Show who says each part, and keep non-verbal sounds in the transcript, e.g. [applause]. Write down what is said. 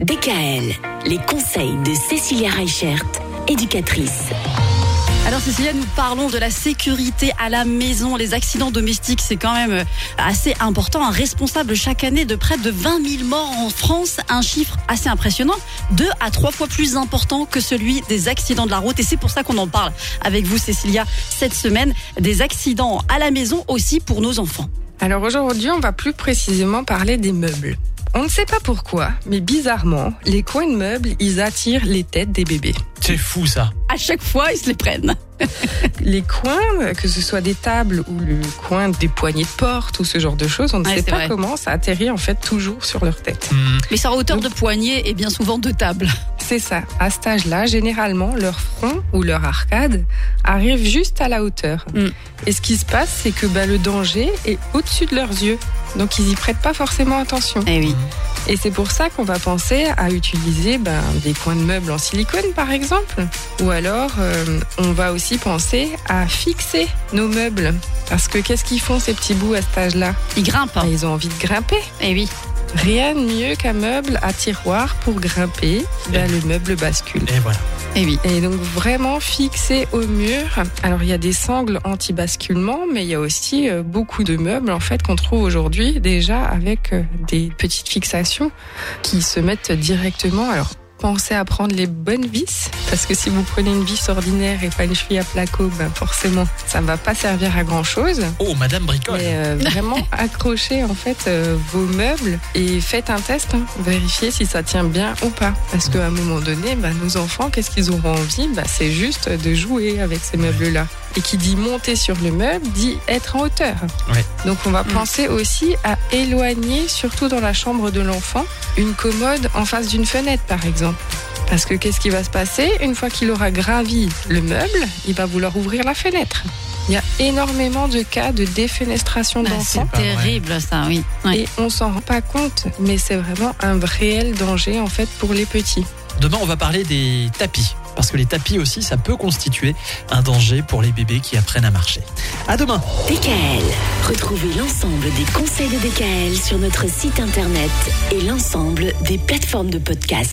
Speaker 1: DKL, les conseils de Cécilia Reichert, éducatrice.
Speaker 2: Alors Cécilia, nous parlons de la sécurité à la maison. Les accidents domestiques, c'est quand même assez important. Un responsable chaque année de près de 20 000 morts en France, un chiffre assez impressionnant, deux à trois fois plus important que celui des accidents de la route. Et c'est pour ça qu'on en parle avec vous, Cécilia, cette semaine, des accidents à la maison aussi pour nos enfants.
Speaker 3: Alors aujourd'hui, on va plus précisément parler des meubles. On ne sait pas pourquoi, mais bizarrement, les coins de meubles, ils attirent les têtes des bébés.
Speaker 4: C'est fou ça.
Speaker 2: À chaque fois, ils se les prennent. [laughs]
Speaker 3: les coins, que ce soit des tables ou le coin des poignées de porte ou ce genre de choses, on ne
Speaker 2: Ouais,
Speaker 3: sait pas
Speaker 2: vrai.
Speaker 3: comment ça atterrit en fait toujours sur leur tête.
Speaker 4: Hmm.
Speaker 2: Mais en hauteur de poignet et bien souvent de table.
Speaker 3: C'est ça. À cet âge-là, généralement, leur front ou leur arcade arrive juste à la hauteur.
Speaker 2: Mm.
Speaker 3: Et ce qui se passe, c'est que bah, le danger est au-dessus de leurs yeux. Donc ils y prêtent pas forcément attention.
Speaker 2: Eh oui.
Speaker 3: Et c'est pour ça qu'on va penser à utiliser ben, des coins de meubles en silicone, par exemple. Ou alors, euh, on va aussi penser à fixer nos meubles. Parce que qu'est-ce qu'ils font ces petits bouts à cet âge-là
Speaker 2: Ils grimpent.
Speaker 3: Ben, Ils ont envie de grimper.
Speaker 2: Eh oui.
Speaker 3: Rien de mieux qu'un meuble à tiroir pour grimper. Ben, le meuble bascule.
Speaker 4: Et voilà.
Speaker 2: Eh oui.
Speaker 3: Et donc vraiment fixé au mur. Alors il y a des sangles anti-basculement, mais il y a aussi euh, beaucoup de meubles en fait qu'on trouve aujourd'hui déjà avec euh, des petites fixations qui se mettent directement. Alors pensez à prendre les bonnes vis parce que si vous prenez une vis ordinaire et pas une cheville à placo, ben forcément ça ne va pas servir à grand chose.
Speaker 4: Oh, Madame Bricole.
Speaker 3: Mais euh, [laughs] vraiment accrochez en fait euh, vos meubles et faites un test, hein. vérifiez si ça tient bien ou pas. Parce qu'à un moment donné, bah, nos enfants, qu'est-ce qu'ils auront envie? Bah, C'est juste de jouer avec ces meubles-là. Et qui dit monter sur le meuble dit être en hauteur.
Speaker 4: Ouais.
Speaker 3: Donc on va
Speaker 2: Mm.
Speaker 3: penser aussi à éloigner, surtout dans la chambre de l'enfant, une commode en face d'une fenêtre par exemple. Parce que qu'est-ce qui va se passer? Une fois qu'il aura gravi le meuble, il va vouloir ouvrir la fenêtre. Il y a énormément de cas de défenestration
Speaker 2: Ah,
Speaker 3: d'enfants.
Speaker 2: c'est terrible ça, oui. Ouais.
Speaker 3: Et on s'en rend pas compte, mais c'est vraiment un réel danger en fait pour les petits.
Speaker 4: Demain, on va parler des tapis. Parce que les tapis aussi, ça peut constituer un danger pour les bébés qui apprennent à marcher. À demain.
Speaker 1: DKL. Retrouvez l'ensemble des conseils de DKL sur notre site internet et l'ensemble des plateformes de podcast.